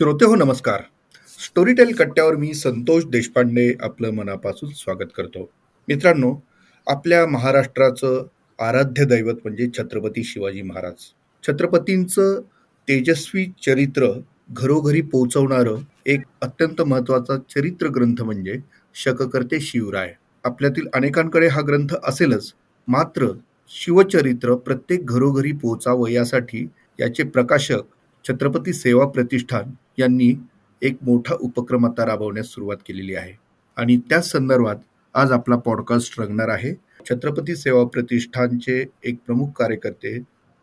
श्रोते हो नमस्कार. स्टोरीटेल कट्ट्यावर मी संतोष देशपांडे आपलं मनापासून स्वागत करतो. मित्रांनो आपल्या महाराष्ट्राचं आराध्य दैवत म्हणजे छत्रपती शिवाजी महाराज. छत्रपतींचं तेजस्वी चरित्र घरोघरी पोहोचवणारं एक अत्यंत महत्त्वाचा चरित्र ग्रंथ म्हणजे शककर्ते शिवराय. आपल्यातील अनेकांकडे हा ग्रंथ असेलच मात्र शिवचरित्र प्रत्येक घरोघरी पोहोचावं यासाठी याचे प्रकाशक छत्रपती सेवा प्रतिष्ठान यांनी एक मोठा उपक्रम आता राबवण्यास सुरुवात केलेली आहे. आणि त्याच संदर्भात आज आपला पॉडकास्ट रंगणार आहे. छत्रपती सेवा प्रतिष्ठानचे एक प्रमुख कार्यकर्ते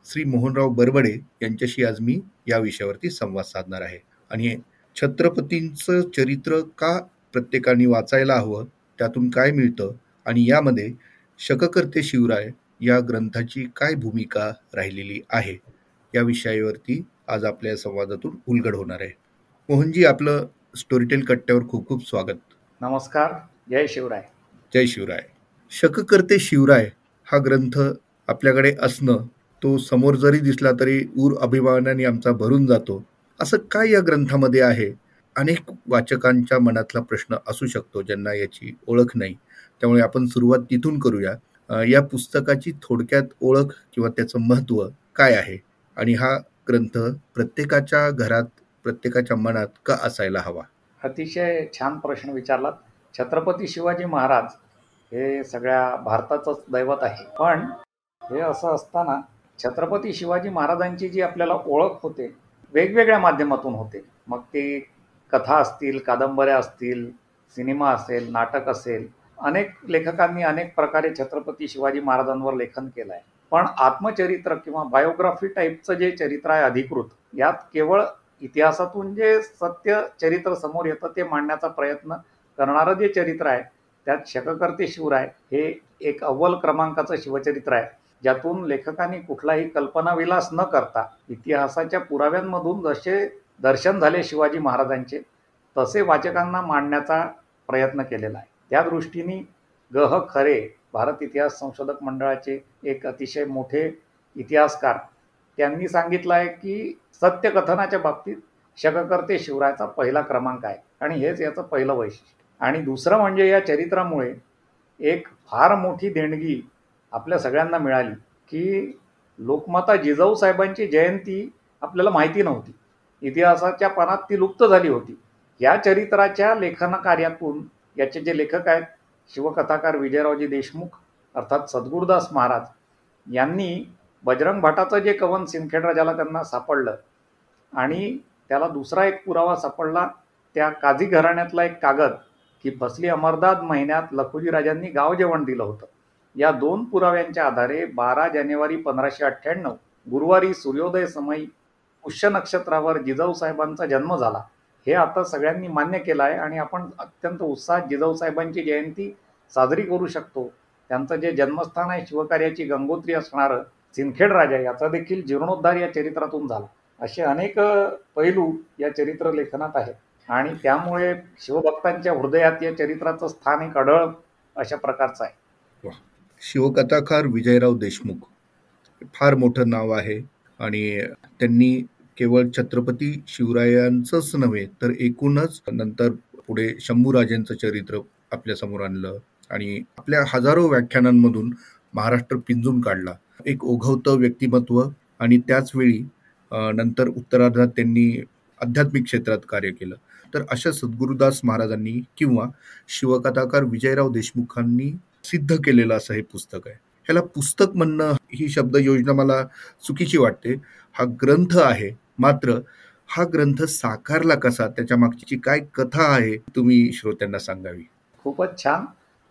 श्री मोहनराव बरबडे यांच्याशी आज मी या विषयावरती संवाद साधणार आहे. आणि छत्रपतींचं चरित्र का प्रत्येकाने वाचायला हवं त्यातून काय मिळतं आणि यामध्ये शककर्ते शिवराय या ग्रंथाची काय भूमिका राहिलेली आहे या विषयावरती आज आपल्या संवादातून उलगड होणार आहे. मोहनजी आपलं स्टोरीटेल कट्ट्यावर खूप खूप स्वागत. नमस्कार जय शिवराय. जय शिवराय. शककर्ते शिवराय हा ग्रंथ आपल्याकडे असणं तो समोर जरी दिसला तरी ऊर अभिमानाने आमचा भरून जातो. असं काय या ग्रंथामध्ये आहे? अनेक वाचकांच्या मनातला प्रश्न असू शकतो ज्यांना याची ओळख नाही. त्यामुळे आपण सुरुवात तिथून करूया. या पुस्तकाची थोडक्यात ओळख किंवा त्याचं महत्त्व काय आहे? आणि हा ग्रंथ प्रत्येकाच्या घरात प्रत्येकाच्या मनात का असायला हवा? अतिशय छान प्रश्न विचारलात. छत्रपती शिवाजी महाराज हे सगळ्या भारताचंच दैवत आहे. पण हे असं असताना छत्रपती शिवाजी महाराजांची जी आपल्याला ओळख होते वेगवेगळ्या माध्यमातून होते. मग ती कथा असतील कादंबऱ्या असतील सिनेमा असेल नाटक असेल अनेक लेखकांनी अनेक प्रकारे छत्रपती शिवाजी महाराजांवर लेखन केलं आहे पण आत्मचरित्र किंवा बायोग्राफी टाईपचं जे चरित्र आहे अधिकृत यात केवळ इतिहासातून जे सत्य चरित्र समोर येतं ते मांडण्याचा प्रयत्न करणारं जे चरित्र आहे त्यात शककर्ते शिवराय हे एक अव्वल क्रमांकाचं शिवचरित्र आहे. ज्यातून लेखकांनी कुठलाही कल्पनाविलास न करता इतिहासाच्या पुराव्यांमधून जसे दर्शन झाले शिवाजी महाराजांचे तसे वाचकांना मांडण्याचा प्रयत्न केलेला आहे. त्या दृष्टीने गह खरे भारत इतिहास संशोधक मंडळाचे एक अतिशय मोठे इतिहासकार त्यांनी सांगितलं आहे की सत्यकथनाच्या बाबतीत शककर्ते शिवरायाचा पहिला क्रमांक आहे. आणि हेच याचं पहिलं वैशिष्ट्य. आणि दुसरं म्हणजे या चरित्रामुळे एक फार मोठी देणगी आपल्या सगळ्यांना मिळाली की लोकमाता जिजाऊ साहेबांची जयंती आपल्याला माहिती नव्हती. इतिहासाच्या पानात ती लुप्त झाली होती. या चरित्राच्या लेखन कार्यातून याचे जे लेखक आहेत शिवकथाकार विजयरावजी देशमुख अर्थात सद्गुरुदास महाराज यांनी बजरंग भटाचं जे कवन सिंदखेड राजाला त्यांना सापडलं आणि त्याला दुसरा एक पुरावा सापडला त्या काझी घराण्यातला एक कागद की फसली अमरदाद महिन्यात लखुजी राजांनी गाव जेवण दिलं होतं. या दोन पुराव्यांच्या आधारे बारा जानेवारी पंधराशे अठ्ठ्याण्णव गुरुवारी सूर्योदय समयी पुष्य नक्षत्रावर जिजाऊ साहेबांचा जन्म झाला. हे आता सगळ्यांनी मान्य केलं आहे आणि आपण अत्यंत उत्साहात जिजाऊ साहेबांची जयंती साजरी करू शकतो. त्यांचं जे जन्मस्थान आहे शिवकार्याची गंगोत्री असणारं सिंदखेड राजा याचा देखील जीर्णोद्धार या चरित्रातून झाला. असे अनेक पैलू या चरित्र लेखनात आहेत. आणि त्यामुळे शिवभक्तांच्या हृदयात या चरित्राचं स्थान एक अढळ अशा प्रकारचं आहे. शिवकथाकार विजयराव देशमुख फार मोठं नाव आहे. आणि त्यांनी केवळ छत्रपती शिवरायांचंच नव्हे तर एकूणच नंतर पुढे शंभूराजेंचं चरित्र आपल्यासमोर आणलं. आणि आपल्या हजारो व्याख्यानांमधून महाराष्ट्र पिंजून काढला. एक ओघवतं व्यक्तिमत्व आणि त्याच वेळी नंतर उत्तरार्धात त्यांनी आध्यात्मिक क्षेत्रात कार्य केलं. तर अशा सद्गुरुदास महाराजांनी किंवा शिवकथाकार विजयराव देशमुखांनी सिद्ध केलेलं असं हे पुस्तक आहे. ह्याला पुस्तक म्हणणं ही शब्द योजना मला चुकीची वाटते. हा ग्रंथ आहे. मात्र हा ग्रंथ साकारला कसा? त्याच्या मागची काय कथा आहे? तुम्ही श्रोत्यांना सांगावी. खूपच छान.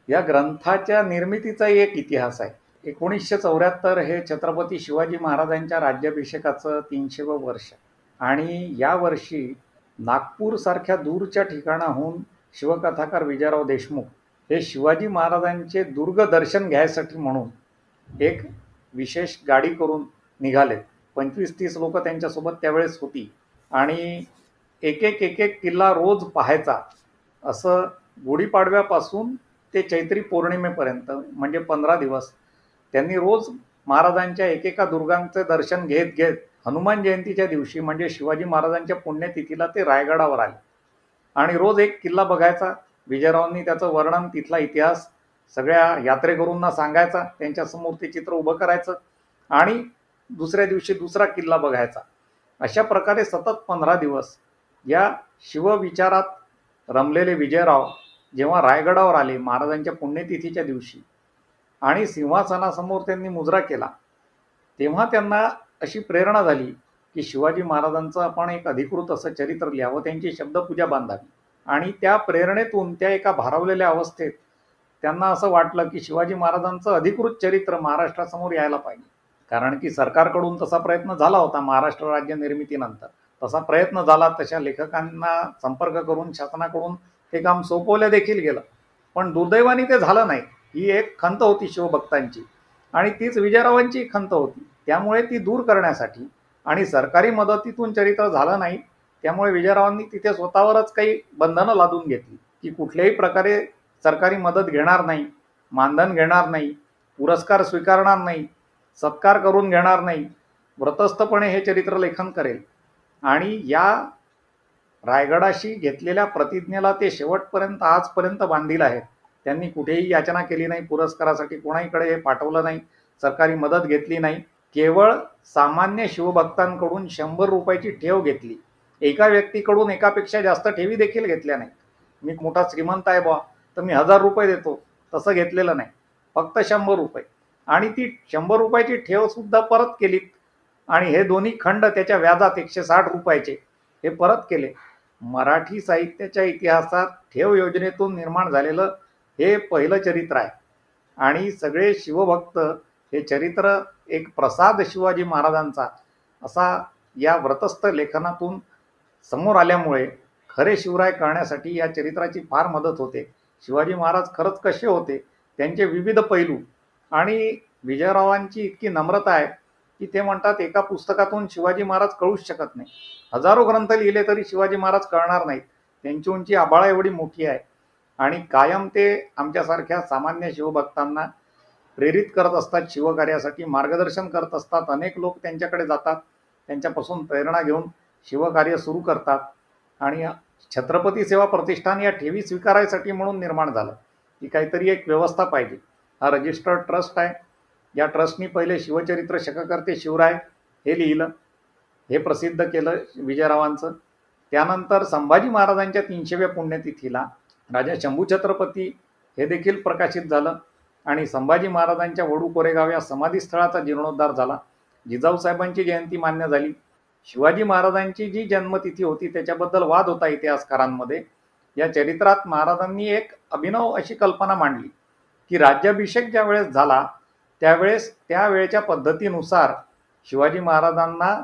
या ग्रंथाच्या निर्मितीचा एक इतिहास आहे. एकोणीसशे चौऱ्याहत्तर हे छत्रपती शिवाजी महाराजांच्या राज्याभिषेकाचं तीनशेवं वर्ष. आणि या वर्षी नागपूरसारख्या दूरच्या ठिकाणाहून शिवकथाकार विजयराव देशमुख हे शिवाजी महाराजांचे दुर्ग दर्शन घ्यायसाठी म्हणून एक विशेष गाडी करून निघालेत पंचवीस तीस लोक त्यांच्यासोबत त्यावेळेस होती. आणि एक एक एक एक किल्ला रोज पाहायचा असं गुढीपाडव्यापासून ते चैत्री पौर्णिमेपर्यंत म्हणजे पंधरा दिवस त्यांनी रोज महाराजांच्या एकेका दुर्गांचे दर्शन घेत घेत हनुमान जयंतीच्या दिवशी म्हणजे शिवाजी महाराजांच्या पुण्यतिथीला ते रायगडावर आले. आणि रोज एक किल्ला बघायचा. विजयरावांनी त्याचं वर्णन तिथला इतिहास सगळ्या यात्रेकरूंना सांगायचा त्यांच्यासमोर ते चित्र उभं करायचं आणि दुसऱ्या दिवशी दुसरा किल्ला बघायचा. अशा प्रकारे सतत पंधरा दिवस या शिवविचारात रमलेले विजयराव जेव्हा रायगडावर आले महाराजांच्या पुण्यतिथीच्या दिवशी आणि सिंहासनासमोर त्यांनी मुजरा केला. तेव्हा त्यांना अशी प्रेरणा झाली की शिवाजी महाराजांचं आपण एक अधिकृत असं चरित्र लिहावं त्यांची शब्दपूजा बांधावी. आणि त्या प्रेरणेतून त्या एका भारावलेल्या अवस्थेत त्यांना असं वाटलं की शिवाजी महाराजांचं अधिकृत चरित्र महाराष्ट्रासमोर यायला पाहिजे. कारण की सरकारकडून तसा प्रयत्न झाला होता महाराष्ट्र राज्य निर्मितीनंतर. तसा प्रयत्न झाला तशा लेखकांना संपर्क करून शासनाकडून ते काम सोपवलं देखील गेलं. पण दुर्दैवाने ते झालं नाही. ही एक खंत होती शिवभक्तांची. आणि तीच विजयरावांची खंत होती. त्यामुळे ती दूर करण्यासाठी आणि सरकारी मदतीतून चरित्र झालं नाही त्यामुळे विजयरावांनी तिथे स्वतःवरच काही बंधनं लादून घेतली. की कुठल्याही प्रकारे सरकारी मदत घेणार नाही मानधन घेणार नाही पुरस्कार स्वीकारणार नाही सत्कार करून घेणार नाही व्रतस्थपणे हे चरित्र लेखन करेल. आणि या रायगडाशी घेतलेल्या प्रतिज्ञेला ते शेवटपर्यंत आजपर्यंत बांधील आहेत. त्यांनी कुठेही याचना केली नाही पुरस्कारासाठी कोणाहीकडे हे पाठवलं नाही सरकारी मदत घेतली नाही केवळ सामान्य शिवभक्तांकडून शंभर रुपयाची ठेव घेतली. एका व्यक्तीकडून एकापेक्षा जास्त ठेवी देखील घेतल्या नाही मी मोठा श्रीमंत आहे बा तर मी हजार रुपये देतो तसं घेतलेलं नाही. फक्त शंभर रुपये. आणि ती शंभर रुपयाची ठेवसुद्धा परत केलीत. आणि हे दोन्ही खंड त्याच्या व्याजात एकशे साठ रुपयाचे हे परत केले. मराठी साहित्याच्या इतिहासात ठेव योजनेतून निर्माण झालेलं हे पहिलं चरित्र आहे. आणि सगळे शिवभक्त हे चरित्र एक प्रसाद शिवाजी महाराजांचा असा या व्रतस्थ लेखनातून समोर आल्यामुळे खरे शिवराय कळण्यासाठी या चरित्राची फार मदत होते. शिवाजी महाराज खरंच कसे होते? त्यांचे विविध पैलू आणि विजयरावांची इतकी नम्रता आहे की ते म्हणतात एका पुस्तकातून शिवाजी महाराज कळूच शकत नाही. हजारो ग्रंथ लिहिले तरी शिवाजी महाराज कळणार नाहीत. त्यांची उंची आबाळा एवढी मोठी आहे. आणि कायम ते आमच्यासारख्या सामान्य शिवभक्तांना प्रेरित करत असतात शिवकार्यासाठी मार्गदर्शन करत असतात. अनेक लोक त्यांच्याकडे जातात त्यांच्यापासून प्रेरणा घेऊन शिवकार्य सुरू करतात. आणि छत्रपती सेवा प्रतिष्ठान या ठेवी स्वीकारायसाठी म्हणून निर्माण झालं. की काहीतरी एक व्यवस्था पाहिजे. हा रजिस्टर्ड ट्रस्ट आहे. या ट्रस्टनी पहिले शिवचरित्र शककर्ते शिवराय हे लिहिलं. हे प्रसिद्ध केलं विजयरावांचं. त्यानंतर संभाजी महाराजांच्या तीनशेव्या पुण्यतिथीला राजा शंभू छत्रपती हे देखील प्रकाशित झालं आणि संभाजी महाराजांच्या वडू कोरेगाव या समाधीस्थळाचा जीर्णोद्धार झाला. जिजाऊसाहेबांची जयंती मान्य झाली. शिवाजी महाराजांची जी जन्मतिथी होती त्याच्याबद्दल वाद होता इतिहासकारांमध्ये. या चरित्रात महाराजांनी एक अभिनव अशी कल्पना मांडली की राज्याभिषेक ज्या वेळेस झाला त्यावेळेस त्यावेळेच्या पद्धतीनुसार शिवाजी महाराजांना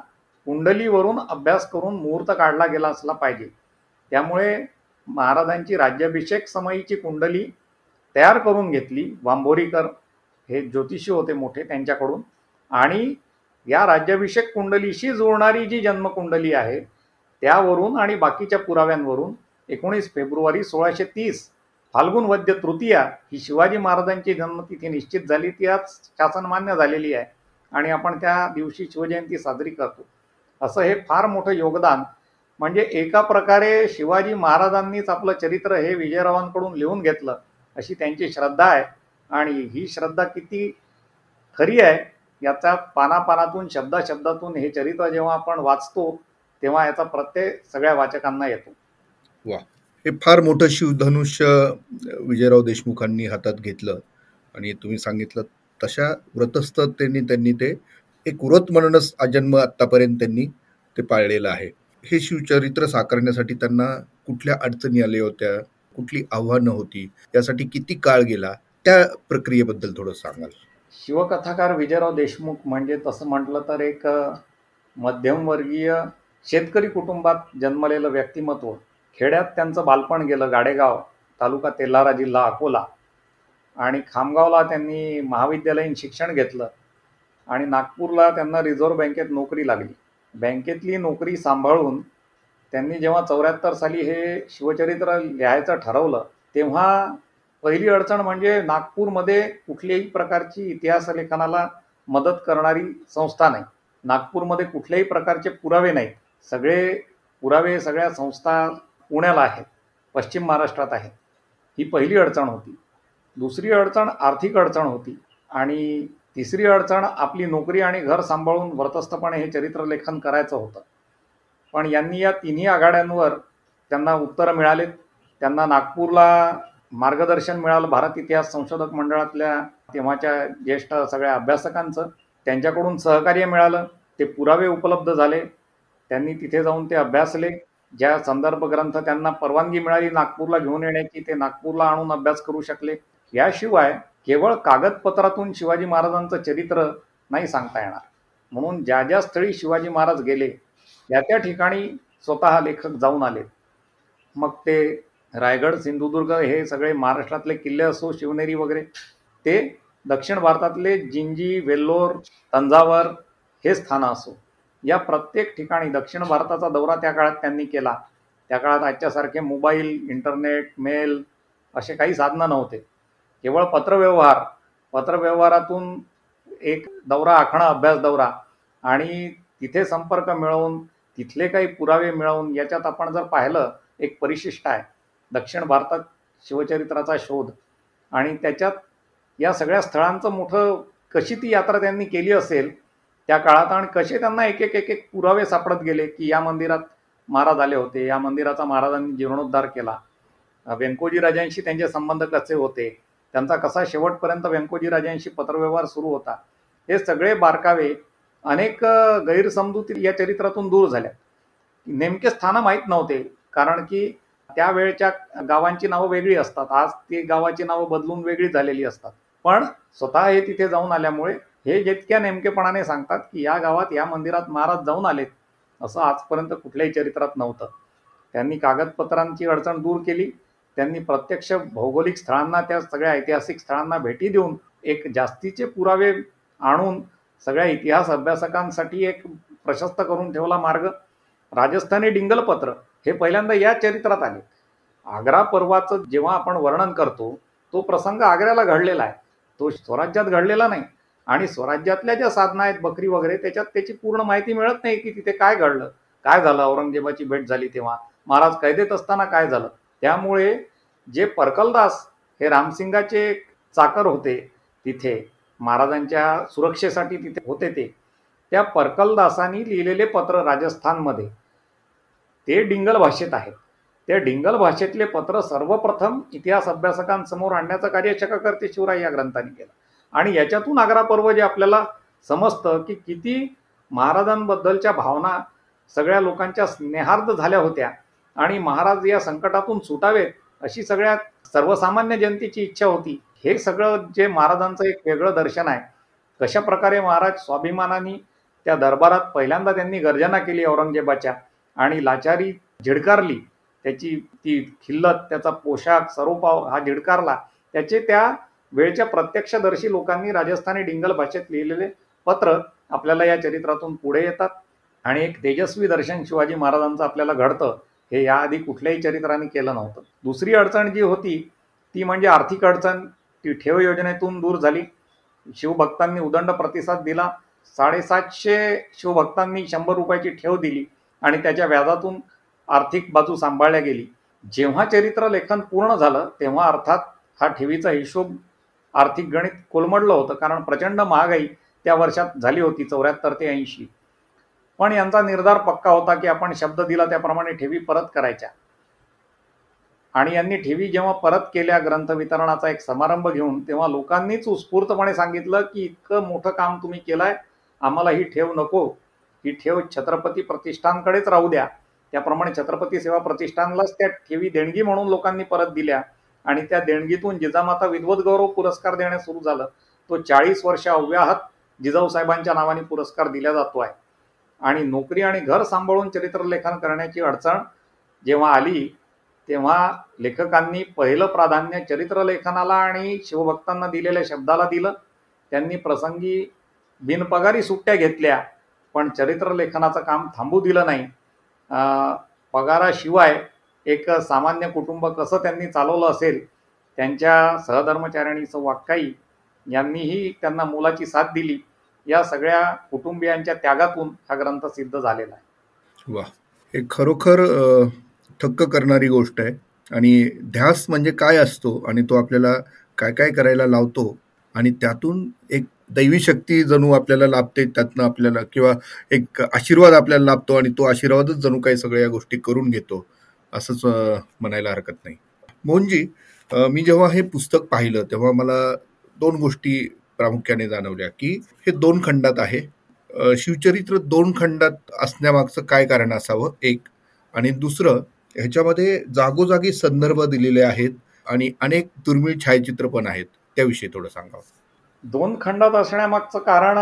कुंडलीवरून अभ्यास करून मुहूर्त काढला गेला असला पाहिजे. त्यामुळे महाराजांची राज्याभिषेक समयीची कुंडली तयार करून घेतली. वांबोरीकर हे ज्योतिषी होते मोठे त्यांच्याकडून. आणि या राज्याभिषेक कुंडलीशी जुळणारी जी जन्मकुंडली आहे त्यावरून आणि बाकीच्या पुराव्यांवरून एकोणीस फेब्रुवारी सोळाशे तीस फाल्गुन वद्य तृतीया ही शिवाजी महाराजांची जन्मतिथी निश्चित झाली. ती आज शासनमान्य झालेली आहे आणि आपण त्या दिवशी शिवजयंती साजरी करतो. असं हे फार मोठं योगदान म्हणजे एका प्रकारे शिवाजी महाराजांनीच आपलं चरित्र हे विजयरावांकडून लिहून घेतलं अशी त्यांची श्रद्धा आहे. आणि ही श्रद्धा किती खरी आहे याचा पानापानातून शब्दाशब्दातून हे चरित्र जेव्हा आपण वाचतो तेव्हा याचा प्रत्यय सगळ्या वाचकांना येतो. वा. हे फार मोठं शिवधनुष्य विजयराव देशमुखांनी हातात घेतलं. आणि तुम्ही सांगितलं तशा व्रतस्थतेने त्यांनी ते एक व्रत म्हणूनच आजन्म आत्तापर्यंत त्यांनी ते पाळलेलं आहे. हे शिवचरित्र साकारण्यासाठी त्यांना कुठल्या अडचणी आल्या होत्या? कुठली आव्हानं होती? यासाठी किती काळ गेला? त्या प्रक्रियेबद्दल थोडं सांगाल. शिवकथाकार विजयराव देशमुख म्हणजे तसं म्हटलं तर एक मध्यमवर्गीय शेतकरी कुटुंबात जन्मलेलं व्यक्तिमत्व. खेड्यात त्यांचं बालपण गेलं गाडेगाव तालुका तेल्हारा जिल्हा अकोला. आणि खामगावला त्यांनी महाविद्यालयीन शिक्षण घेतलं. आणि नागपूरला त्यांना रिझर्व्ह बँकेत नोकरी लागली. बँकेतली नोकरी सांभाळून त्यांनी जेव्हा चौऱ्याहत्तर साली हे शिवचरित्र लिहायचं ठरवलं तेव्हा पहिली अडचण म्हणजे नागपूरमध्ये कुठल्याही प्रकारची इतिहास लेखनाला मदत करणारी संस्था नाही. नागपूरमध्ये कुठल्याही प्रकारचे पुरावे नाहीत. सगळे पुरावे सगळ्या संस्था पुण्याला आहेत पश्चिम महाराष्ट्रात आहेत. ही पहिली अडचण होती. दुसरी अडचण आर्थिक अडचण होती आणि तिसरी अडचण आपली नोकरी आणि घर सांभाळून वर्तस्थपणे हे चरित्रलेखन करायचं होतं. पण यांनी या तिन्ही आघाड्यांवर त्यांना उत्तरं मिळालेत त्यांना नागपूरला मार्गदर्शन मिळालं भारत इतिहास संशोधक मंडळातल्या तेव्हाच्या ज्येष्ठ सगळ्या अभ्यासकांचं. त्यांच्याकडून सहकार्य मिळालं. ते पुरावे उपलब्ध झाले. त्यांनी तिथे जाऊन ते अभ्यासले. ज्या संदर्भ ग्रंथ त्यांना परवानगी मिळाली नागपूरला घेऊन येण्याची ते नागपूरला आणून अभ्यास करू शकले. याशिवाय केवळ कागदपत्रातून शिवाजी महाराजांचं चरित्र नाही सांगता येणार. म्हणून ज्या ज्या स्थळी शिवाजी महाराज गेले त्या त्या ठिकाणी स्वतः लेखक जाऊन आले. मग ते रायगड सिंधुदुर्ग हे सगळे महाराष्ट्रातले किल्ले असो शिवनेरी वगैरे ते दक्षिण भारतातले जिंजी वेल्लोर तंजावर हे स्थानं असो. या प्रत्येक ठिकाणी दक्षिण भारताचा दौरा त्या काळात त्यांनी केला. त्या काळात आजच्यासारखे मोबाईल इंटरनेट मेल असे काही साधनं नव्हते. केवळ पत्रव्यवहार पत्रव्यवहारातून एक दौरा आखणं अभ्यास दौरा आणि तिथे संपर्क मिळवून तिथले काही पुरावे मिळवून याच्यात आपण जर पाहिलं एक परिशिष्ट आहे. दक्षिण भारतात शिवचरित्राचा शोध आणि त्याच्यात या सगळ्या स्थळांचं मोठं कशी ती यात्रा त्यांनी केली असेल त्या काळात आणि कसे त्यांना एक एक एक एक पुरावे सापडत गेले की या मंदिरात महाराज आले होते या मंदिराचा महाराजांनी जीर्णोद्धार केला. व्यंकोजी राजांशी त्यांचे संबंध कसे होते? त्यांचा कसा शेवटपर्यंत व्यंकोजी राजांशी पत्रव्यवहार सुरू होता हे सगळे बारकावे अनेक गैरसमजुती या चरित्रातून दूर झाल्या नेमके स्थानं माहीत नव्हते कारण की त्यावेळच्या गावांची नावं वेगळी असतात. आज ती गावाची नावं बदलून वेगळी झालेली असतात. पण स्वतः हे तिथे जाऊन आल्यामुळे हे जितक्या नेमकेपणाने सांगतात की या गावात या मंदिरात महाराज जाऊन आलेत असं आजपर्यंत कुठल्याही चरित्रात नव्हतं. त्यांनी कागदपत्रांची अडचण दूर केली. त्यांनी प्रत्यक्ष भौगोलिक स्थळांना त्या सगळ्या ऐतिहासिक स्थळांना भेटी देऊन एक जास्तीचे पुरावे आणून सगळ्या इतिहास अभ्यासकांसाठी एक प्रशस्त करून ठेवला मार्ग. राजस्थानी डिंगलपत्र हे पहिल्यांदा या चरित्रात आले. आग्रा पर्वाचं जेव्हा आपण वर्णन करतो तो प्रसंग आग्र्याला घडलेला आहे. तो स्वराज्यात घडलेला नाही आणि स्वराज्यातल्या ज्या साधना आहेत बकरी वगैरे त्याच्यात त्याची पूर्ण माहिती मिळत नाही की तिथे काय घडलं. काय झालं? औरंगजेबाची भेट झाली तेव्हा. महाराज कैदेत असताना काय झालं? त्यामुळे जे परकलदास हे रामसिंगाचे चाकर होते तिथे महाराजांच्या सुरक्षेसाठी तिथे होते ते त्या परकलदासांनी लिहिलेले पत्र राजस्थानमध्ये. ते डिंगल भाषेत आहेत. त्या डिंगल भाषेतले पत्र सर्वप्रथम इतिहास अभ्यासकांसमोर आणण्याचं कार्य चक्रकर्ते शिवराय या ग्रंथाने केलं. आणि याच्यातून आग्रा पर्व जे आपल्याला समजतं की किती महाराजांबद्दलच्या भावना सगळ्या लोकांच्या स्नेहार्द झाल्या होत्या आणि महाराज या संकटातून सुटावेत अशी सगळ्यात सर्वसामान्य जनतेची इच्छा होती. हे सगळं जे महाराजांचं एक वेगळं दर्शन आहे. कशा प्रकारे महाराज स्वाभिमानाने त्या दरबारात पहिल्यांदा त्यांनी गर्जना केली औरंगजेबाच्या आणि लाचारी झिडकारली त्याची ती खिल्लत त्याचा पोशाख सरोपाव हा झिडकारला त्याचे त्या वेळच्या प्रत्यक्षदर्शी लोकांनी राजस्थानी डिंगल भाषेत लिहिलेले पत्र आपल्याला या चरित्रातून पुढे येतात. आणि एक तेजस्वी दर्शन शिवाजी महाराजांचं आपल्याला घडतं. हे याआधी कुठल्याही चरित्राने केलं नव्हतं. दुसरी अडचण जी होती ती म्हणजे आर्थिक अडचण ती ठेव योजनेतून दूर झाली. शिवभक्तांनी उदंड प्रतिसाद दिला. साडेसातशे शिवभक्तांनी शंभर रुपयाची ठेव दिली आणि त्याच्या व्याजातून आर्थिक बाजू सांभाळल्या गेली. जेव्हा चरित्र लेखन पूर्ण झालं तेव्हा अर्थात हा ठेवीचा हिशोब आर्थिक गणित कोलमडलं होतं. कारण प्रचंड महागाई त्या वर्षात झाली होती चौऱ्याहत्तर ते ऐंशी. पण यांचा निर्धार पक्का होता की आपण शब्द दिला त्याप्रमाणे ठेवी परत करायच्या. आणि यांनी ठेवी जेव्हा परत केल्या ग्रंथ वितरणाचा एक समारंभ घेऊन तेव्हा लोकांनीच उत्स्फूर्तपणे सांगितलं की इतकं मोठं काम तुम्ही केलंय आम्हाला ही ठेव नको. ही ठेव छत्रपती प्रतिष्ठानकडेच राहू द्या. त्याप्रमाणे छत्रपती सेवा प्रतिष्ठानलाच त्या ठेवी देणगी म्हणून लोकांनी परत दिल्या. आणि त्या देणगीतून जिजामाता विद्वत गौरव पुरस्कार देण्यास सुरू झालं. तो चाळीस वर्ष अव्याहत जिजाऊ साहेबांच्या नावाने पुरस्कार दिला जातो आहे. आणि नोकरी आणि घर सांभाळून चरित्रलेखन करण्याची अडचण जेव्हा आली तेव्हा लेखकांनी पहिलं प्राधान्य चरित्रलेखनाला आणि शिवभक्तांना दिलेल्या शब्दाला दिलं. त्यांनी प्रसंगी बिनपगारी सुट्ट्या घेतल्या पण चरित्रलेखनाचं काम थांबू दिलं नाही. पगाराशिवाय एक सामान्य कुटुंब कसं त्यांनी चालवलं असेल त्यांच्या सहधर्मचारिणीचं वाक्काई यांनीही त्यांना मुलाची साथ दिली. या सगळ्या कुटुंबियांच्या त्यागातून हा ग्रंथ सिद्ध झालेला आहे. वा हे खरोखर थक्क करणारी गोष्ट आहे. आणि ध्यास म्हणजे काय असतो आणि तो आपल्याला काय काय करायला लावतो आणि त्यातून एक दैवी शक्ती जणू आपल्याला लाभते त्यातनं आपल्याला किंवा एक आशीर्वाद आपल्याला लाभतो आणि तो आशीर्वादच जणू काही सगळ्या गोष्टी करून घेतो असंच म्हणायला हरकत नाही. मोहनजी मी जेव्हा हे पुस्तक पाहिलं तेव्हा मला दोन गोष्टी प्रामुख्याने जाणवल्या की हे दोन खंडात आहे. शिवचरित्र दोन खंडात असण्यामागचं काय कारण असावं? एक. आणि दुसरं ह्याच्यामध्ये जागोजागी संदर्भ दिलेले आहेत आणि अनेक दुर्मिळ छायाचित्र पण आहेत. त्याविषयी थोडं सांगावं. दोन खंडात असण्यामागचं कारण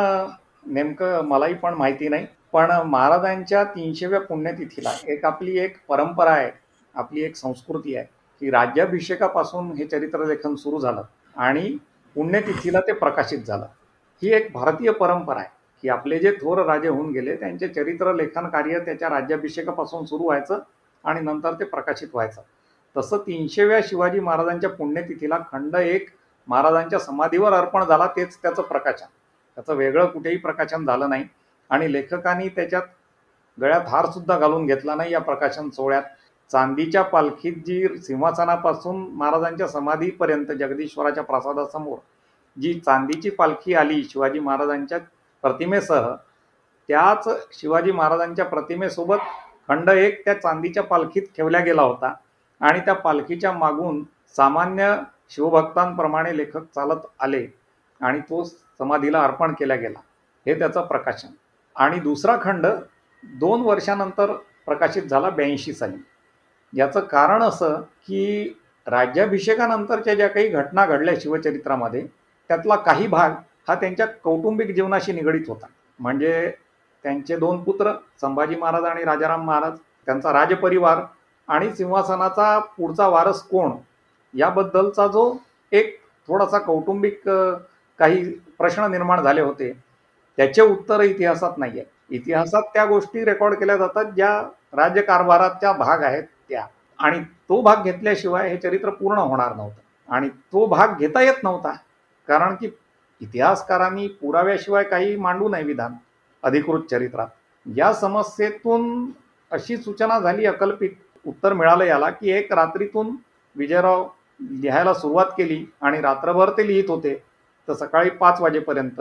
नेमकं मलाही पण माहिती नाही. पण महाराजांच्या तीनशेव्या पुण्यतिथीला एक आपली एक परंपरा आहे आपली एक संस्कृती आहे की राज्याभिषेकापासून हे चरित्रलेखन सुरू झालं. आणि पुण्यतिथीला ते प्रकाशित झालं. ही एक भारतीय परंपरा आहे की आपले जे थोर राजे होऊन गेले त्यांचे चरित्र लेखन कार्य त्याच्या राज्याभिषेकापासून सुरू व्हायचं आणि नंतर ते प्रकाशित व्हायचं. तसं तीनशेव्या शिवाजी महाराजांच्या पुण्यतिथीला खंड एक महाराजांच्या समाधीवर अर्पण झाला तेच त्याचं प्रकाशन. त्याचं वेगळं कुठेही प्रकाशन झालं नाही आणि लेखकांनी त्याच्यात गळ्यात हारसुद्धा घालून घेतला नाही या प्रकाशन सोहळ्यात. चांदीच्या पालखीत जी सिंहासनापासून महाराजांच्या समाधीपर्यंत जगदीश्वराच्या प्रसादासमोर जी चांदीची पालखी आली शिवाजी महाराजांच्या प्रतिमेसह त्याच शिवाजी महाराजांच्या प्रतिमेसोबत खंड एक त्या चांदीच्या पालखीत ठेवल्या गेला होता आणि त्या पालखीच्या मागून सामान्य शिवभक्तांप्रमाणे लेखक चालत आले आणि तो समाधीला अर्पण केला गेला. हे त्याचं प्रकाशन. आणि दुसरा खंड दोन वर्षानंतर प्रकाशित झाला ब्याऐंशी साली. याचं कारण असं की राज्याभिषेकानंतरच्या ज्या काही घटना घडल्या शिवचरित्रामध्ये त्यातला काही भाग हा त्यांच्या कौटुंबिक जीवनाशी निगडीत होता. म्हणजे त्यांचे दोन पुत्र संभाजी महाराज आणि राजाराम महाराज त्यांचा राजपरिवार आणि सिंहासनाचा पुढचा वारस कोण याबद्दलचा जो एक थोडासा कौटुंबिक काही प्रश्न निर्माण झाले होते त्याचे उत्तर इतिहासात नाही आहे इतिहासात त्या गोष्टी रेकॉर्ड केल्या जातात ज्या राज्यकारभाराच्या भाग आहेत. आणि तो भाग घेतल्याशिवाय हे चरित्र पूर्ण होणार नव्हतं. आणि तो भाग घेता येत नव्हता. कारण की इतिहासकारांनी पुराव्याशिवाय काही मांडू नये विधान अधिकृत चरित्रात. या समस्येतून अशी सूचना झाली अकल्पित. उत्तर मिळालं याला की एक रात्रीतून विजयराव लिहायला सुरुवात केली आणि रात्रभर ते लिहित होते. तर सकाळी पाच वाजेपर्यंत.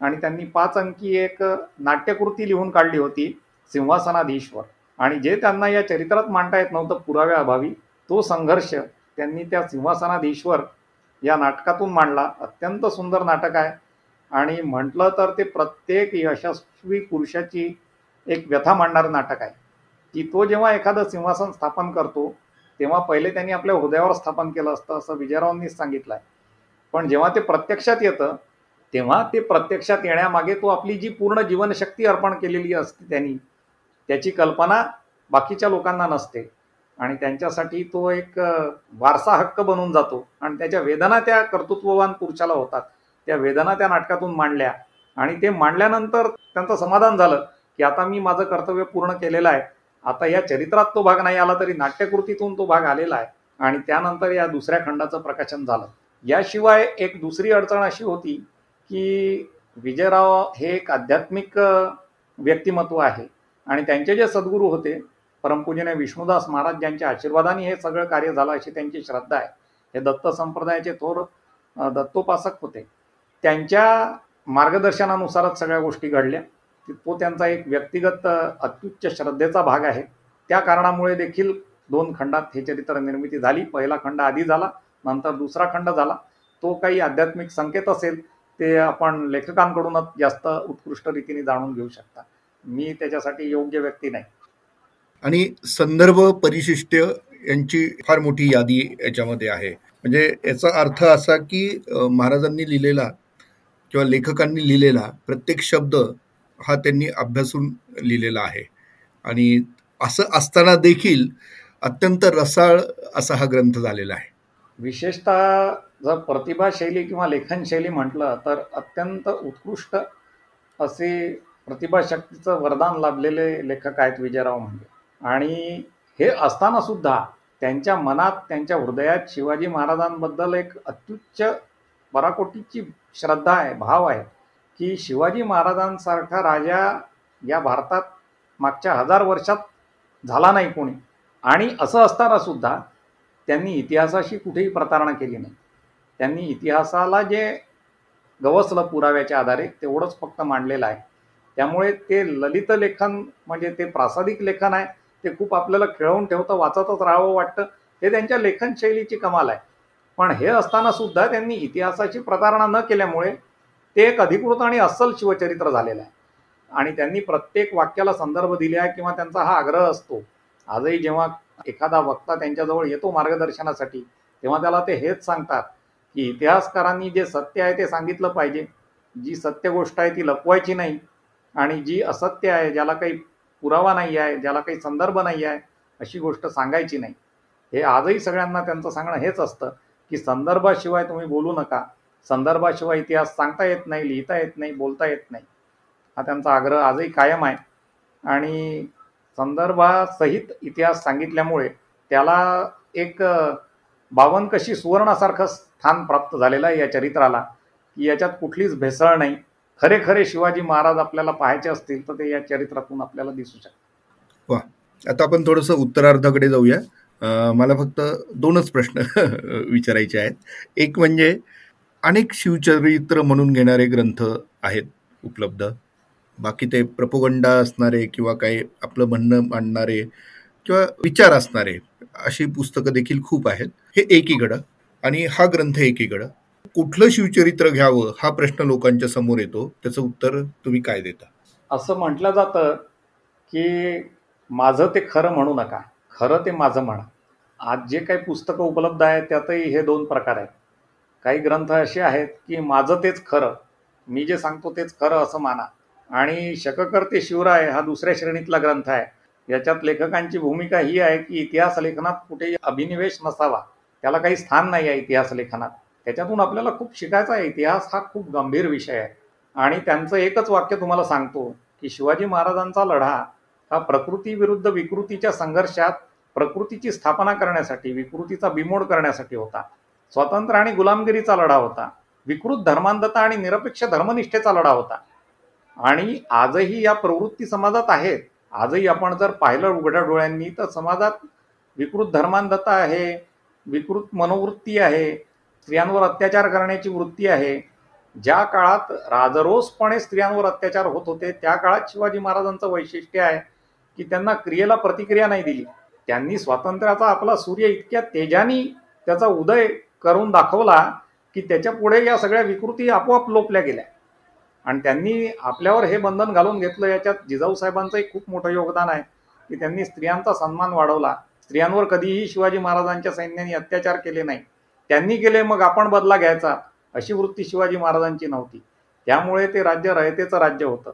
आणि त्यांनी पाच अंकी एक नाट्यकृती लिहून काढली होती सिंहासनाधीश्वर. आणि जे त्यांना या चरित्रात मांडता येत नव्हतं पुराव्याअभावी तो संघर्ष त्यांनी त्या सिंहासनाधीश्वर या नाटकातून मांडला. अत्यंत सुंदर नाटक आहे. आणि म्हटलं तर ते प्रत्येक यशस्वी पुरुषाची एक व्यथा मांडणारं नाटक आहे. की तो जेव्हा एखादं सिंहासन स्थापन करतो तेव्हा पहिले त्यांनी आपल्या हृदयावर स्थापन केलं असतं असं विजयरावांनीच सांगितलं आहे पण जेव्हा ते प्रत्यक्षात येतं तेव्हा ते प्रत्यक्षात येण्यामागे तो आपली जी पूर्ण जीवनशक्ती अर्पण केलेली असते त्यांनी त्याची कल्पना बाकीच्या लोकांना नसते. आणि त्यांच्यासाठी तो एक वारसा हक्क बनून जातो. आणि त्याच्या वेदना त्या कर्तृत्ववान पुरुषाला होतात. त्या वेदना त्या नाटकातून मांडल्या. आणि ते मांडल्यानंतर त्यांचं समाधान झालं की आता मी माझं कर्तव्य पूर्ण केलेलं आहे. आता या चरित्रात तो भाग नाही आला तरी नाट्यकृतीतून तो भाग आलेला आहे. आणि त्यानंतर या दुसऱ्या खंडाचं प्रकाशन झालं. याशिवाय एक दुसरी अडचण अशी होती की विजयराव हे एक आध्यात्मिक व्यक्तिमत्व आहे. आणि त्यांचे जे सद्गुरू होते परमपूजने विष्णुदास महाराज ज्यांच्या आशीर्वादाने हे सगळं कार्य झालं अशी त्यांची श्रद्धा आहे. हे दत्त संप्रदायाचे थोर दत्तोपासक होते. त्यांच्या मार्गदर्शनानुसारच सगळ्या गोष्टी घडल्या. तो त्यांचा एक व्यक्तिगत अत्युच्च श्रद्धेचा भाग आहे. त्या कारणामुळे देखील दोन खंडात हे चरित्र निर्मिती झाली. पहिला खंड आधी झाला नंतर दुसरा खंड झाला. तो काही आध्यात्मिक संकेत असेल ते आपण लेखकांकडूनच जास्त उत्कृष्ट रीतीने जाणून घेऊ शकता. मी त्याच्यासाठी योग्य व्यक्ती नाही. आणि संदर्भ परिशिष्ट यांची फार मोठी यादी याच्यामध्ये आहे. म्हणजे याचा अर्थ असा की महाराजांनी लिहिलेला किंवा लेखकांनी लिहिलेला प्रत्येक शब्द हा त्यांनी अभ्यासून लिहिलेला आहे. आणि असं असताना देखील अत्यंत रसाळ असा हा ग्रंथ झालेला आहे. विशेषतः जर प्रतिभाशैली किंवा लेखनशैली म्हटलं तर अत्यंत उत्कृष्ट असे प्रतिभाशक्तीचं वरदान लाभलेले लेखक आहेत विजयराव म्हणजे आणि हे असताना सुद्धा त्यांच्या मनात त्यांच्या हृदयात शिवाजी महाराजांबद्दल एक अत्युच्च पराकोटीची श्रद्धा आहे भाव आहे की शिवाजी महाराजांसारखा राजा या भारतात मागच्या हजार वर्षात झाला नाही कोणी. आणि असं असताना सुद्धा त्यांनी इतिहासाशी कुठेही प्रतारणा केली नाही. त्यांनी इतिहासाला जे गवसलं पुराव्याच्या आधारे तेवढंच फक्त मांडलेलं आहे. त्यामुळे ते ललित लेखन म्हणजे ते प्रासादिक लेखन आहे ते खूप आपल्याला खेळवून ठेवतं वाचतच राहावं वाटतं. हे त्यांच्या लेखनशैलीची कमाल आहे. पण हे असताना सुद्धा त्यांनी इतिहासाची प्रतारणा न केल्यामुळे ते एक अधिकृत आणि अस्सल शिवचरित्र झालेलं आहे. आणि त्यांनी प्रत्येक वाक्याला संदर्भ दिले आहे किंवा त्यांचा हा आग्रह असतो. आजही जेव्हा एखादा वक्ता त्यांच्याजवळ येतो मार्गदर्शनासाठी तेव्हा त्याला ते हेच सांगतात की इतिहासकारांनी जे सत्य आहे ते सांगितलं पाहिजे. जी सत्य गोष्ट आहे ती लपवायची नाही. आणि जी असत्य आहे ज्याला काही पुरावा नाही आहे ज्याला काही संदर्भ नाही आहे अशी गोष्ट सांगायची नाही. हे आजही सगळ्यांना त्यांचं सांगणं हेच असतं की संदर्भाशिवाय तुम्ही बोलू नका. संदर्भाशिवाय इतिहास सांगता येत नाही लिहिता येत नाही बोलता येत नाही. हा त्यांचा आग्रह आजही कायम आहे. आणि संदर्भासहित इतिहास सांगितल्यामुळे त्याला एक बावनकशी सुवर्णासारखं स्थान प्राप्त झालेलं आहे या चरित्राला की याच्यात कुठलीच भेसळ नाही. खरे खरे शिवाजी महाराज आपल्याला पाहायचे असतील तर ते या चरित्रातून आपल्याला दिसू शकतात. वा. आता आपण थोडंसं उत्तरार्धाकडे जाऊया. मला फक्त दोनच प्रश्न विचारायचे आहेत. एक म्हणजे अनेक शिवचरित्र म्हणून घेणारे ग्रंथ आहेत उपलब्ध. बाकी ते प्रपोगंडा असणारे किंवा काही आपलं म्हणणं मांडणारे किंवा विचार असणारे अशी पुस्तकं देखील खूप आहेत. हे एकीकडं आणि हा ग्रंथ एकीकडं. कुठलं शिवचरित्र घ्यावं हा प्रश्न लोकांच्या समोर येतो. त्याचं उत्तर तुम्ही काय देता? असं म्हटलं जातं की माझं ते खरं म्हणू नका. खरं ते माझं म्हणा. आज जे काही पुस्तकं उपलब्ध आहेत त्यातही हे दोन प्रकार आहेत. काही ग्रंथ असे आहेत की माझं तेच खरं मी जे सांगतो तेच खरं असं माना. आणि शककर्ते शिवराय हा दुसऱ्या श्रेणीतला ग्रंथ आहे. याच्यात लेखकांची भूमिका ही आहे की इतिहास लेखनात कुठेही अभिनिवेश नसावा. त्याला काही स्थान नाही आहे इतिहास लेखनात. त्याच्यातून आपल्याला खूप शिकायचा आहे. इतिहास हा खूप गंभीर विषय आहे. आणि त्यांचं एकच वाक्य तुम्हाला सांगतो की शिवाजी महाराजांचा लढा हा प्रकृती विरुद्ध विकृतीच्या संघर्षात प्रकृतीची स्थापना करण्यासाठी विकृतीचा बिमोड करण्यासाठी होता. स्वातंत्र्य आणि गुलामगिरीचा लढा होता. विकृत धर्मांधता आणि निरपेक्ष धर्मनिष्ठेचा लढा होता. आणि आजही या प्रवृत्ती समाजात आहेत. आजही आपण जर पाहिलं उघड्या डोळ्यांनी तर समाजात विकृत धर्मांधता आहे विकृत मनोवृत्ती आहे स्त्रियांवर अत्याचार करण्याची वृत्ती आहे. ज्या काळात राजरोसपणे स्त्रियांवर अत्याचार होत होते त्या काळात शिवाजी महाराजांचं वैशिष्ट्य आहे की त्यांना क्रियेला प्रतिक्रिया नाही दिली. त्यांनी स्वातंत्र्याचा आपला सूर्य इतक्या तेजानी त्याचा उदय करून दाखवला की त्याच्या पुढे या सगळ्या विकृती आपोआप लोपल्या गेल्या. आणि त्यांनी आपल्यावर हे बंधन घालून घेतलं याच्यात जिजाऊ साहेबांचंही खूप मोठं योगदान आहे की त्यांनी स्त्रियांचा सन्मान वाढवला. स्त्रियांवर कधीही शिवाजी महाराजांच्या सैन्याने अत्याचार केले नाही. त्यांनी केले मग आपण बदला घ्यायचा. अशी वृत्ती शिवाजी महाराजांची नव्हती. त्यामुळे ते राज्य रयतेचं राज्य होतं.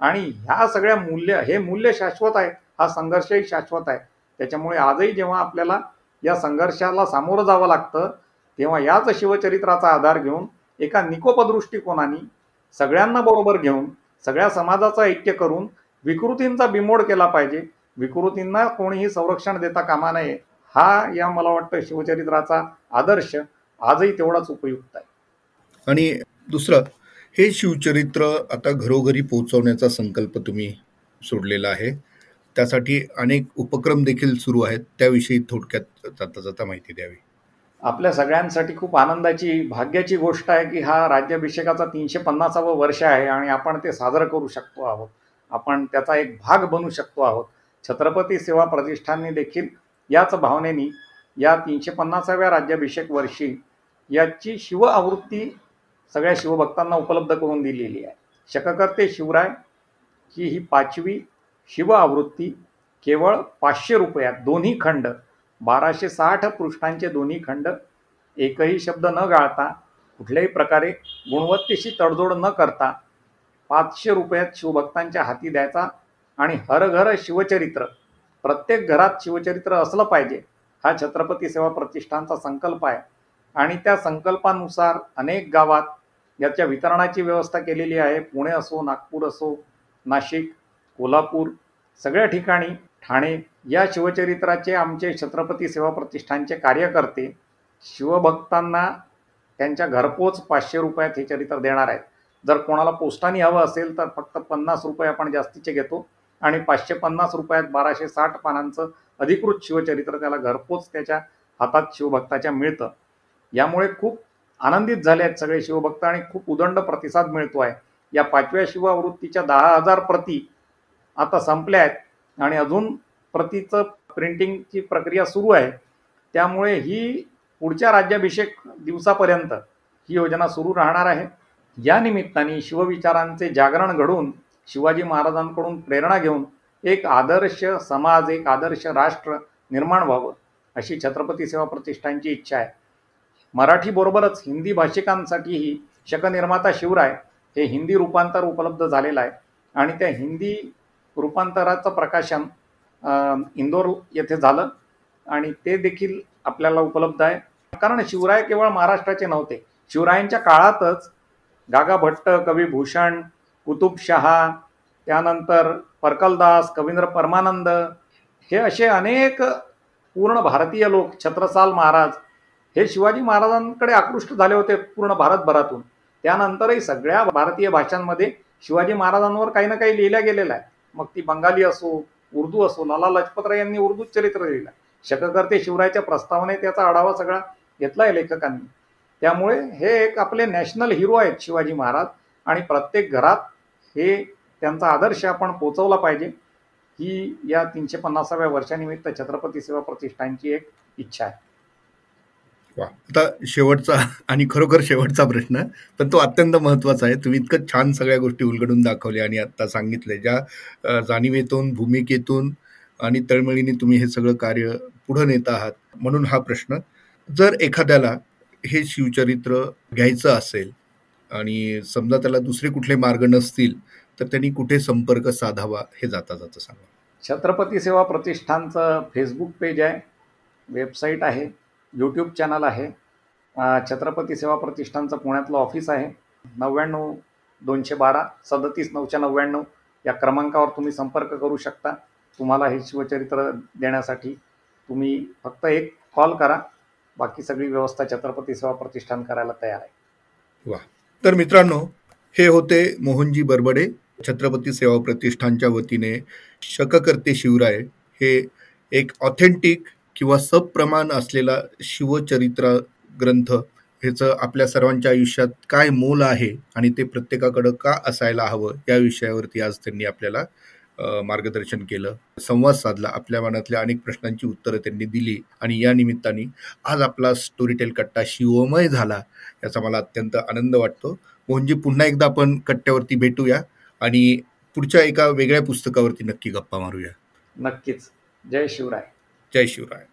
आणि ह्या सगळ्या मूल्य हे मूल्य शाश्वत आहे. हा संघर्षही शाश्वत आहे. त्याच्यामुळे आजही जेव्हा आपल्याला या संघर्षाला सामोरं जावं लागतं तेव्हा याच शिवचरित्राचा आधार घेऊन एका निकोप दृष्टिकोनाने सगळ्यांना बरोबर घेऊन सगळ्या समाजाचं ऐक्य करून विकृतींचा बिमोड केला पाहिजे. विकृतींना कोणीही संरक्षण देता कामा नये. हा या मला वाटतं शिवचरित्राचा आदर्श आजही तेवढाच उपयुक्त आहे. आणि दुसरं हे शिवचरित्र आता घरोघरी पोहोचवण्याचा संकल्प तुम्ही सोडलेला आहे. त्यासाठी अनेक उपक्रम देखील सुरू आहेत. त्याविषयी थोडक्यात जाता जाता माहिती द्यावी. आपल्या सगळ्यांसाठी खूप आनंदाची भाग्याची गोष्ट आहे की हा राज्याभिषेकाचा तीनशे पन्नासावं वर्ष आहे आणि आपण ते साजरं करू शकतो आहोत. आपण त्याचा एक भाग बनू शकतो आहोत. छत्रपती सेवा प्रतिष्ठानने देखील याच भावनेनी या तीनशे पन्नासाव्या राज्याभिषेक वर्षी याची शिव आवृत्ती सगळ्या शिवभक्तांना उपलब्ध करून दिलेली आहे. शककर्ते शिवराय ही ही पाचवी शिव आवृत्ती केवळ पाचशे रुपयात दोन्ही खंड बाराशे साठ पृष्ठांचे दोन्ही खंड एकही शब्द न गाळता कुठल्याही प्रकारे गुणवत्तेशी तडजोड न करता पाचशे रुपयात शिवभक्तांच्या हाती द्यायचा आणि हर घर शिवचरित्र प्रत्येक घरात शिवचरित्र असलं पाहिजे. हा छत्रपती सेवा प्रतिष्ठानचा संकल्प आहे. आणि त्या संकल्पानुसार अनेक गावात याच्या वितरणाची व्यवस्था केलेली आहे. पुणे असो नागपूर असो नाशिक कोल्हापूर सगळ्या ठिकाणी ठाणे या शिवचरित्राचे आमचे छत्रपती सेवा प्रतिष्ठानचे कार्यकर्ते शिवभक्तांना त्यांच्या घरपोच पाचशे रुपयात हे चरित्र देणार आहेत. जर कोणाला पोस्टाने हवं असेल तर फक्त पन्नास रुपये आपण जास्तीचे घेतो. आणि पाचशे पन्नास रुपयात बाराशे साठ पानांचं अधिकृत शिवचरित्र त्याला घरपोच त्याच्या हातात शिवभक्ताच्या मिळतं. यामुळे खूप आनंदित झाले आहेत सगळे शिवभक्त आणि खूप उदंड प्रतिसाद मिळतो आहे. या पाचव्या शिवावृत्तीच्या दहा हजार प्रती आता संपल्या आहेत आणि अजून प्रतीचं प्रिंटिंगची प्रक्रिया सुरू आहे. त्यामुळे ही पुढच्या राज्याभिषेक दिवसापर्यंत ही योजना सुरू राहणार आहे. या निमित्ताने शिवविचारांचे जागरण घडून शिवाजी महाराजांकडून प्रेरणा घेऊन एक आदर्श समाज एक आदर्श राष्ट्र निर्माण व्हावं अशी छत्रपती सेवा प्रतिष्ठानची इच्छा आहे. मराठीबरोबरच हिंदी भाषिकांसाठीही शकनिर्माता शिवराय हे हिंदी रूपांतर उपलब्ध झालेलं आहे आणि त्या हिंदी रूपांतराचं प्रकाशन इंदोर येथे झालं आणि ते देखील आपल्याला उपलब्ध आहे. कारण शिवराय केवळ महाराष्ट्राचे नव्हते. शिवरायांच्या काळातच गागा भट्ट कवी भूषण कुतुबशहा त्यानंतर परकलदास कवींद्र परमानंद हे असे अनेक पूर्ण भारतीय लोक छत्रसाल महाराज हे शिवाजी महाराजांकडे आकृष्ट झाले होते पूर्ण भारतभरातून. त्यानंतरही सगळ्या भारतीय भाषांमध्ये शिवाजी महाराजांवर काही ना काही लिहिल्या गेलेलं आहे मग ती बंगाली असो उर्दू असो लाला लजपतराय यांनी उर्दू चरित्र लिहिलं. शककर्ते शिवरायच्या प्रस्तावाने त्याचा आढावा सगळा घेतला आहे लेखकांनी. त्यामुळे हे एक आपले नॅशनल हिरो आहेत शिवाजी महाराज आणि प्रत्येक घरात हे त्यांचा आदर्श आपण पोचवला पाहिजे. ही या तीनशे पन्नासाव्या वर्षानिमित्त छत्रपती सेवा प्रतिष्ठानची एक इच्छा आहे. वा. आता शेवटचा आणि खरोखर शेवटचा प्रश्न पण तो अत्यंत महत्त्वाचा आहे. तुम्ही इतकं छान सगळ्या गोष्टी उलगडून दाखवल्या आणि आता सांगितले ज्या जाणीवेतून भूमिकेतून आणि तळमळीने तुम्ही हे सगळं कार्य पुढे नेत आहात. म्हणून हा प्रश्न जर एखाद्याला हे शिवचरित्र घ्यायचं असेल आणि समजा त्याला दुसरे कुठले मार्ग नसतील तर त्यांनी कुठे संपर्क साधावा हे जाता जाता सांगा छत्रपती सेवा प्रतिष्ठानचं फेसबुक पेज आहे वेबसाईट आहे यूट्यूब चॅनल आहे छत्रपती सेवा प्रतिष्ठानचं पुण्यातलं ऑफिस आहे. नव्याण्णव दोनशे बारा सदतीस नऊशे नव्याण्णव या क्रमांकावर तुम्ही संपर्क करू शकता. तुम्हाला हे शिवचरित्र देण्यासाठी तुम्ही फक्त एक कॉल करा. बाकी सगळी व्यवस्था छत्रपती सेवा प्रतिष्ठान करायला तयार आहे. वा. तर मित्रांनो हे होते मोहनजी बरबडे छत्रपती सेवा प्रतिष्ठानच्या वतीने शककर्ते शिवराय. हे एक ऑथेंटिक किंवा सप्रमाण असलेला शिवचरित्र ग्रंथ ह्याचं आपल्या सर्वांच्या आयुष्यात काय मोल आहे आणि ते प्रत्येकाकडं का असायला हवं या विषयावरती आज त्यांनी आपल्याला मार्गदर्शन केलं संवाद साधला आपल्या मनातल्या अनेक प्रश्नांची उत्तरं त्यांनी दिली आणि या निमित्ताने आज आपला स्टोरीटेल कट्टा शिवमय झाला याचा मला अत्यंत आनंद वाटतो. म्हणजे पुन्हा एकदा आपण कट्ट्यावरती भेटूया आणि पुढच्या एका वेगळ्या पुस्तकावरती नक्की गप्पा मारूया. नक्कीच. जय शिवराय. जय शिवराय.